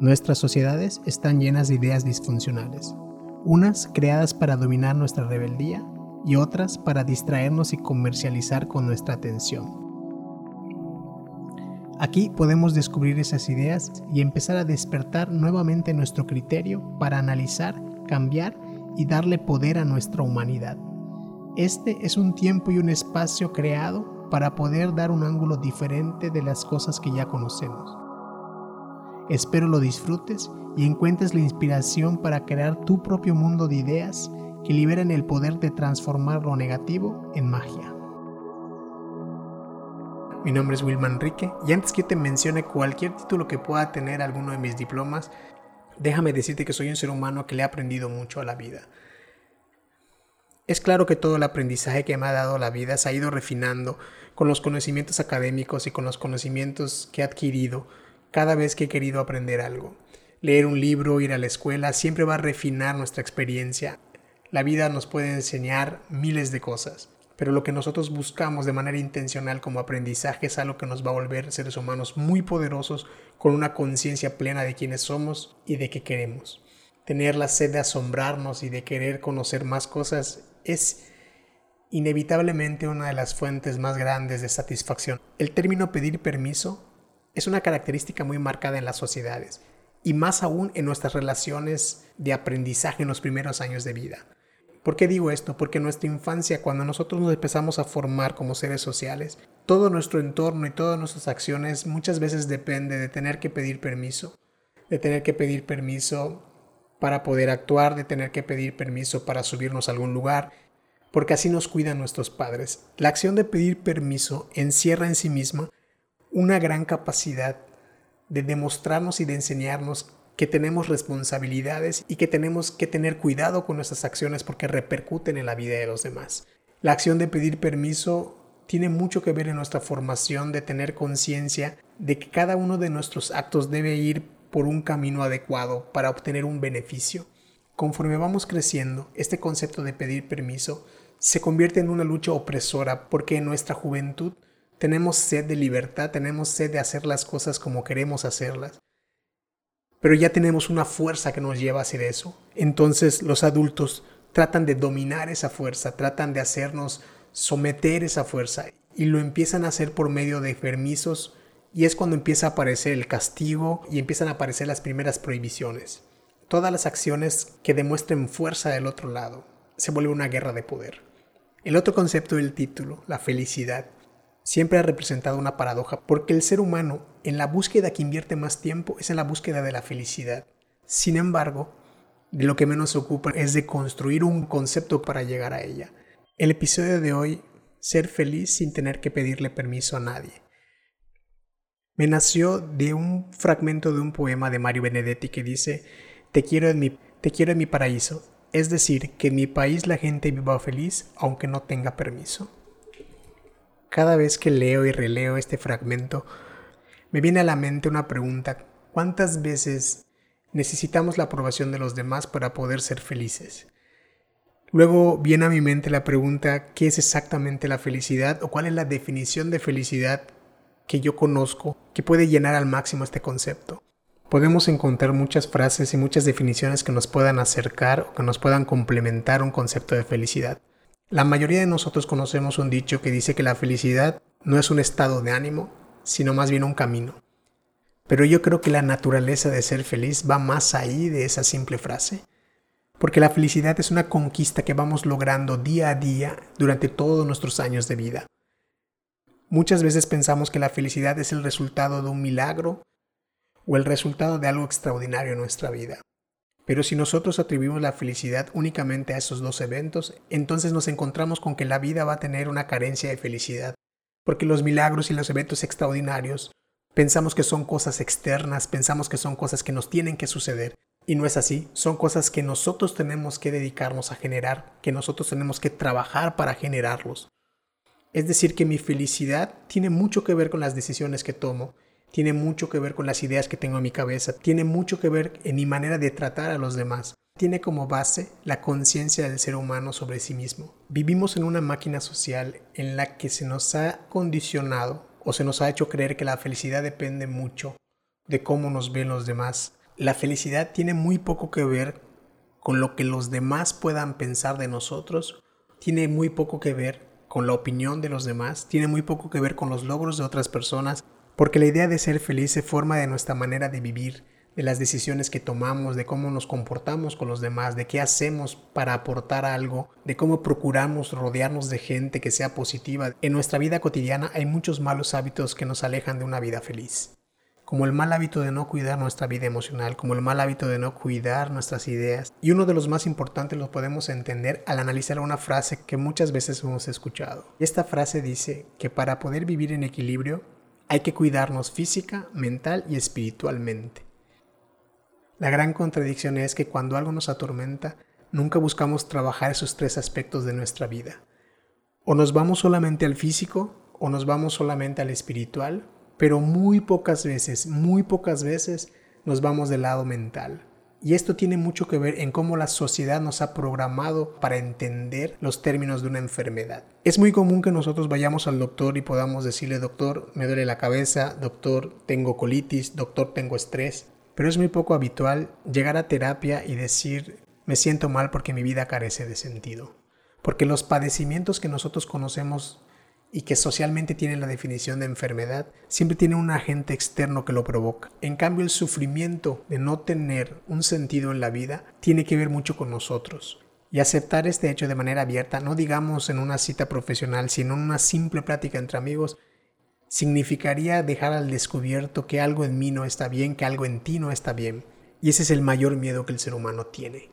Nuestras sociedades están llenas de ideas disfuncionales, unas creadas para dominar nuestra rebeldía y otras para distraernos y comercializar con nuestra atención. Aquí podemos descubrir esas ideas y empezar a despertar nuevamente nuestro criterio para analizar, cambiar y darle poder a nuestra humanidad. Este es un tiempo y un espacio creado para poder dar un ángulo diferente de las cosas que ya conocemos. Espero lo disfrutes y encuentres la inspiración para crear tu propio mundo de ideas que liberan el poder de transformar lo negativo en magia. Mi nombre es Wilman Enrique y antes que te mencione cualquier título que pueda tener alguno de mis diplomas, déjame decirte que soy un ser humano que le ha aprendido mucho a la vida. Es claro que todo el aprendizaje que me ha dado la vida se ha ido refinando con los conocimientos académicos y con los conocimientos que he adquirido cada vez que he querido aprender algo. Leer un libro, ir a la escuela, siempre va a refinar nuestra experiencia. La vida nos puede enseñar miles de cosas, pero lo que nosotros buscamos de manera intencional como aprendizaje es algo que nos va a volver seres humanos muy poderosos con una conciencia plena de quiénes somos y de qué queremos. Tener la sed de asombrarnos y de querer conocer más cosas es inevitablemente una de las fuentes más grandes de satisfacción. El término pedir permiso es una característica muy marcada en las sociedades y más aún en nuestras relaciones de aprendizaje en los primeros años de vida. ¿Por qué digo esto? Porque en nuestra infancia, cuando nosotros nos empezamos a formar como seres sociales, todo nuestro entorno y todas nuestras acciones muchas veces depende de tener que pedir permiso, de tener que pedir permiso para poder actuar, de tener que pedir permiso para subirnos a algún lugar, porque así nos cuidan nuestros padres. La acción de pedir permiso encierra en sí misma una gran capacidad de demostrarnos y de enseñarnos que tenemos responsabilidades y que tenemos que tener cuidado con nuestras acciones porque repercuten en la vida de los demás. La acción de pedir permiso tiene mucho que ver en nuestra formación de tener conciencia de que cada uno de nuestros actos debe ir por un camino adecuado para obtener un beneficio. Conforme vamos creciendo, este concepto de pedir permiso se convierte en una lucha opresora porque en nuestra juventud tenemos sed de libertad, tenemos sed de hacer las cosas como queremos hacerlas. Pero ya tenemos una fuerza que nos lleva a hacer eso. Entonces los adultos tratan de dominar esa fuerza, tratan de hacernos someter esa fuerza y lo empiezan a hacer por medio de permisos y es cuando empieza a aparecer el castigo y empiezan a aparecer las primeras prohibiciones. Todas las acciones que demuestren fuerza del otro lado se vuelve una guerra de poder. El otro concepto del título, la felicidad, siempre ha representado una paradoja porque el ser humano en la búsqueda que invierte más tiempo es en la búsqueda de la felicidad. Sin embargo, de lo que menos se ocupa es de construir un concepto para llegar a ella. El episodio de hoy, ser feliz sin tener que pedirle permiso a nadie me nació de un fragmento de un poema de Mario Benedetti que dice, te quiero en mi, te quiero en mi paraíso, es decir, que en mi país la gente viva feliz aunque no tenga permiso. Cada vez que leo y releo este fragmento, me viene a la mente una pregunta, ¿cuántas veces necesitamos la aprobación de los demás para poder ser felices? Luego viene a mi mente la pregunta, ¿qué es exactamente la felicidad o cuál es la definición de felicidad que yo conozco que puede llenar al máximo este concepto. Podemos encontrar muchas frases y muchas definiciones que nos puedan acercar o que nos puedan complementar un concepto de felicidad. La mayoría de nosotros conocemos un dicho que dice que la felicidad no es un estado de ánimo, sino más bien un camino. Pero yo creo que la naturaleza de ser feliz va más ahí de esa simple frase. Porque la felicidad es una conquista que vamos logrando día a día durante todos nuestros años de vida. Muchas veces pensamos que la felicidad es el resultado de un milagro o el resultado de algo extraordinario en nuestra vida. Pero si nosotros atribuimos la felicidad únicamente a esos dos eventos, entonces nos encontramos con que la vida va a tener una carencia de felicidad, porque los milagros y los eventos extraordinarios pensamos que son cosas externas, pensamos que son cosas que nos tienen que suceder, y no es así, son cosas que nosotros tenemos que dedicarnos a generar, que nosotros tenemos que trabajar para generarlos. Es decir, que mi felicidad tiene mucho que ver con las decisiones que tomo, tiene mucho que ver con las ideas que tengo en mi cabeza, tiene mucho que ver en mi manera de tratar a los demás. Tiene como base la conciencia del ser humano sobre sí mismo. Vivimos en una máquina social en la que se nos ha condicionado o se nos ha hecho creer que la felicidad depende mucho de cómo nos ven los demás. La felicidad tiene muy poco que ver con lo que los demás puedan pensar de nosotros, tiene muy poco que ver con la opinión de los demás, tiene muy poco que ver con los logros de otras personas, porque la idea de ser feliz se forma de nuestra manera de vivir, de las decisiones que tomamos, de cómo nos comportamos con los demás, de qué hacemos para aportar algo, de cómo procuramos rodearnos de gente que sea positiva. En nuestra vida cotidiana hay muchos malos hábitos que nos alejan de una vida feliz como el mal hábito de no cuidar nuestra vida emocional, como el mal hábito de no cuidar nuestras ideas. Y uno de los más importantes lo podemos entender al analizar una frase que muchas veces hemos escuchado. Esta frase dice que para poder vivir en equilibrio hay que cuidarnos física, mental y espiritualmente. La gran contradicción es que cuando algo nos atormenta, nunca buscamos trabajar esos tres aspectos de nuestra vida. O nos vamos solamente al físico, o nos vamos solamente al espiritual, pero muy pocas veces, muy pocas veces nos vamos del lado mental. Y esto tiene mucho que ver en cómo la sociedad nos ha programado para entender los términos de una enfermedad. Es muy común que nosotros vayamos al doctor y podamos decirle, doctor, me duele la cabeza, doctor, tengo colitis, doctor, tengo estrés. Pero es muy poco habitual llegar a terapia y decir, me siento mal porque mi vida carece de sentido. Porque los padecimientos que nosotros conocemos y que socialmente tiene la definición de enfermedad, siempre tiene un agente externo que lo provoca. En cambio, el sufrimiento de no tener un sentido en la vida tiene que ver mucho con nosotros. Y aceptar este hecho de manera abierta, no digamos en una cita profesional, sino en una simple plática entre amigos, significaría dejar al descubierto que algo en mí no está bien, que algo en ti no está bien. Y ese es el mayor miedo que el ser humano tiene.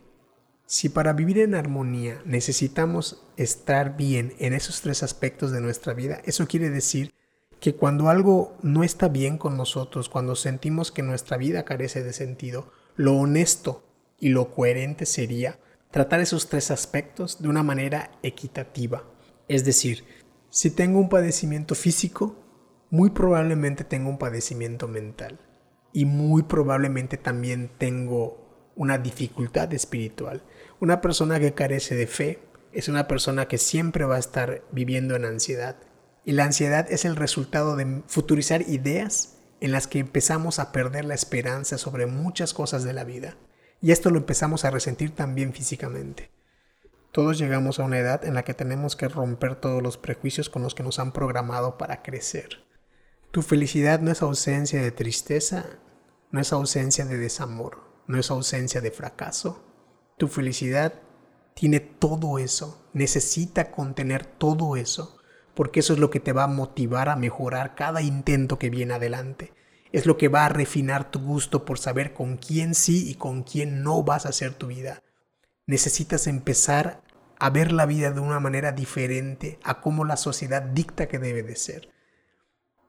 Si para vivir en armonía necesitamos estar bien en esos tres aspectos de nuestra vida, eso quiere decir que cuando algo no está bien con nosotros, cuando sentimos que nuestra vida carece de sentido, lo honesto y lo coherente sería tratar esos tres aspectos de una manera equitativa. Es decir, si tengo un padecimiento físico, muy probablemente tengo un padecimiento mental y muy probablemente también tengo una dificultad espiritual. Una persona que carece de fe es una persona que siempre va a estar viviendo en ansiedad. Y la ansiedad es el resultado de futurizar ideas en las que empezamos a perder la esperanza sobre muchas cosas de la vida. Y esto lo empezamos a resentir también físicamente. Todos llegamos a una edad en la que tenemos que romper todos los prejuicios con los que nos han programado para crecer. Tu felicidad no es ausencia de tristeza, no es ausencia de desamor, no es ausencia de fracaso, tu felicidad tiene todo eso, necesita contener todo eso, porque eso es lo que te va a motivar a mejorar cada intento que viene adelante. Es lo que va a refinar tu gusto por saber con quién sí y con quién no vas a hacer tu vida. Necesitas empezar a ver la vida de una manera diferente a cómo la sociedad dicta que debe de ser.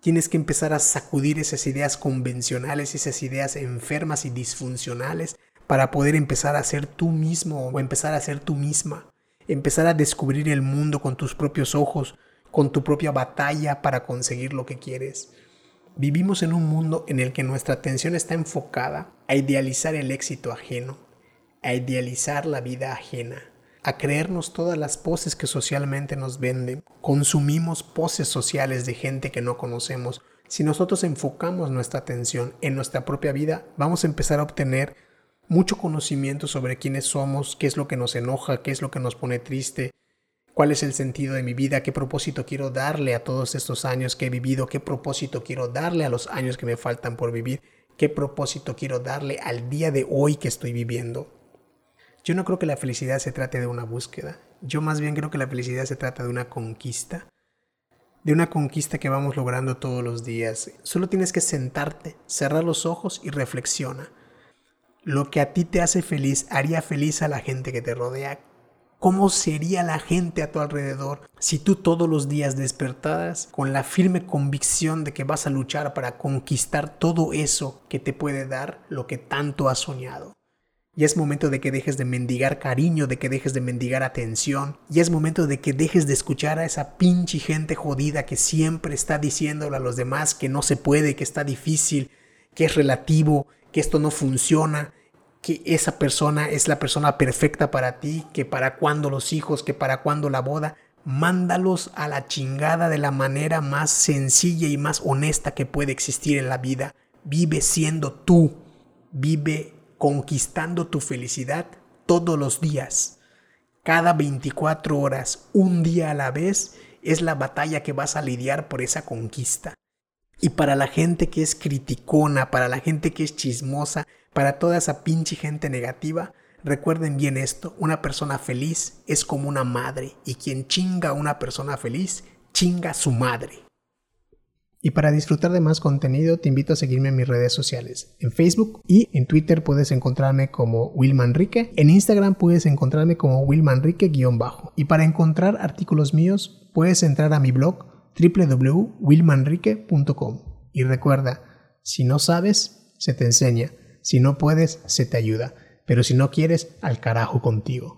Tienes que empezar a sacudir esas ideas convencionales, esas ideas enfermas y disfuncionales para poder empezar a ser tú mismo o empezar a ser tú misma, empezar a descubrir el mundo con tus propios ojos, con tu propia batalla para conseguir lo que quieres. Vivimos en un mundo en el que nuestra atención está enfocada a idealizar el éxito ajeno, a idealizar la vida ajena, a creernos todas las poses que socialmente nos venden. Consumimos poses sociales de gente que no conocemos. Si nosotros enfocamos nuestra atención en nuestra propia vida, vamos a empezar a obtener mucho conocimiento sobre quiénes somos, qué es lo que nos enoja, qué es lo que nos pone triste, cuál es el sentido de mi vida, qué propósito quiero darle a todos estos años que he vivido, qué propósito quiero darle a los años que me faltan por vivir, qué propósito quiero darle al día de hoy que estoy viviendo. Yo no creo que la felicidad se trate de una búsqueda, yo más bien creo que la felicidad se trata de una conquista, de una conquista que vamos logrando todos los días. Solo tienes que sentarte, cerrar los ojos y reflexiona lo que a ti te hace feliz haría feliz a la gente que te rodea. ¿Cómo sería la gente a tu alrededor si tú todos los días despertaras con la firme convicción de que vas a luchar para conquistar todo eso que te puede dar lo que tanto has soñado? Y es momento de que dejes de mendigar cariño, de que dejes de mendigar atención. Y es momento de que dejes de escuchar a esa pinche gente jodida que siempre está diciéndole a los demás que no se puede, que está difícil, que es relativo, que esto no funciona, que esa persona es la persona perfecta para ti, que para cuando los hijos, que para cuando la boda, mándalos a la chingada de la manera más sencilla y más honesta que puede existir en la vida. Vive siendo tú. Vive conquistando tu felicidad todos los días. Cada 24 horas, un día a la vez, es la batalla que vas a lidiar por esa conquista. Y para la gente que es criticona, para la gente que es chismosa, para toda esa pinche gente negativa, recuerden bien esto, una persona feliz es como una madre y quien chinga a una persona feliz, chinga a su madre. Y para disfrutar de más contenido te invito a seguirme en mis redes sociales. En Facebook y en Twitter puedes encontrarme como Wilmanrique. En Instagram puedes encontrarme como Wilmanrique-bajo. Y para encontrar artículos míos puedes entrar a mi blog www.wilmanrique.com. Y recuerda, si no sabes, se te enseña. Si no puedes, se te ayuda. Pero si no quieres, al carajo contigo.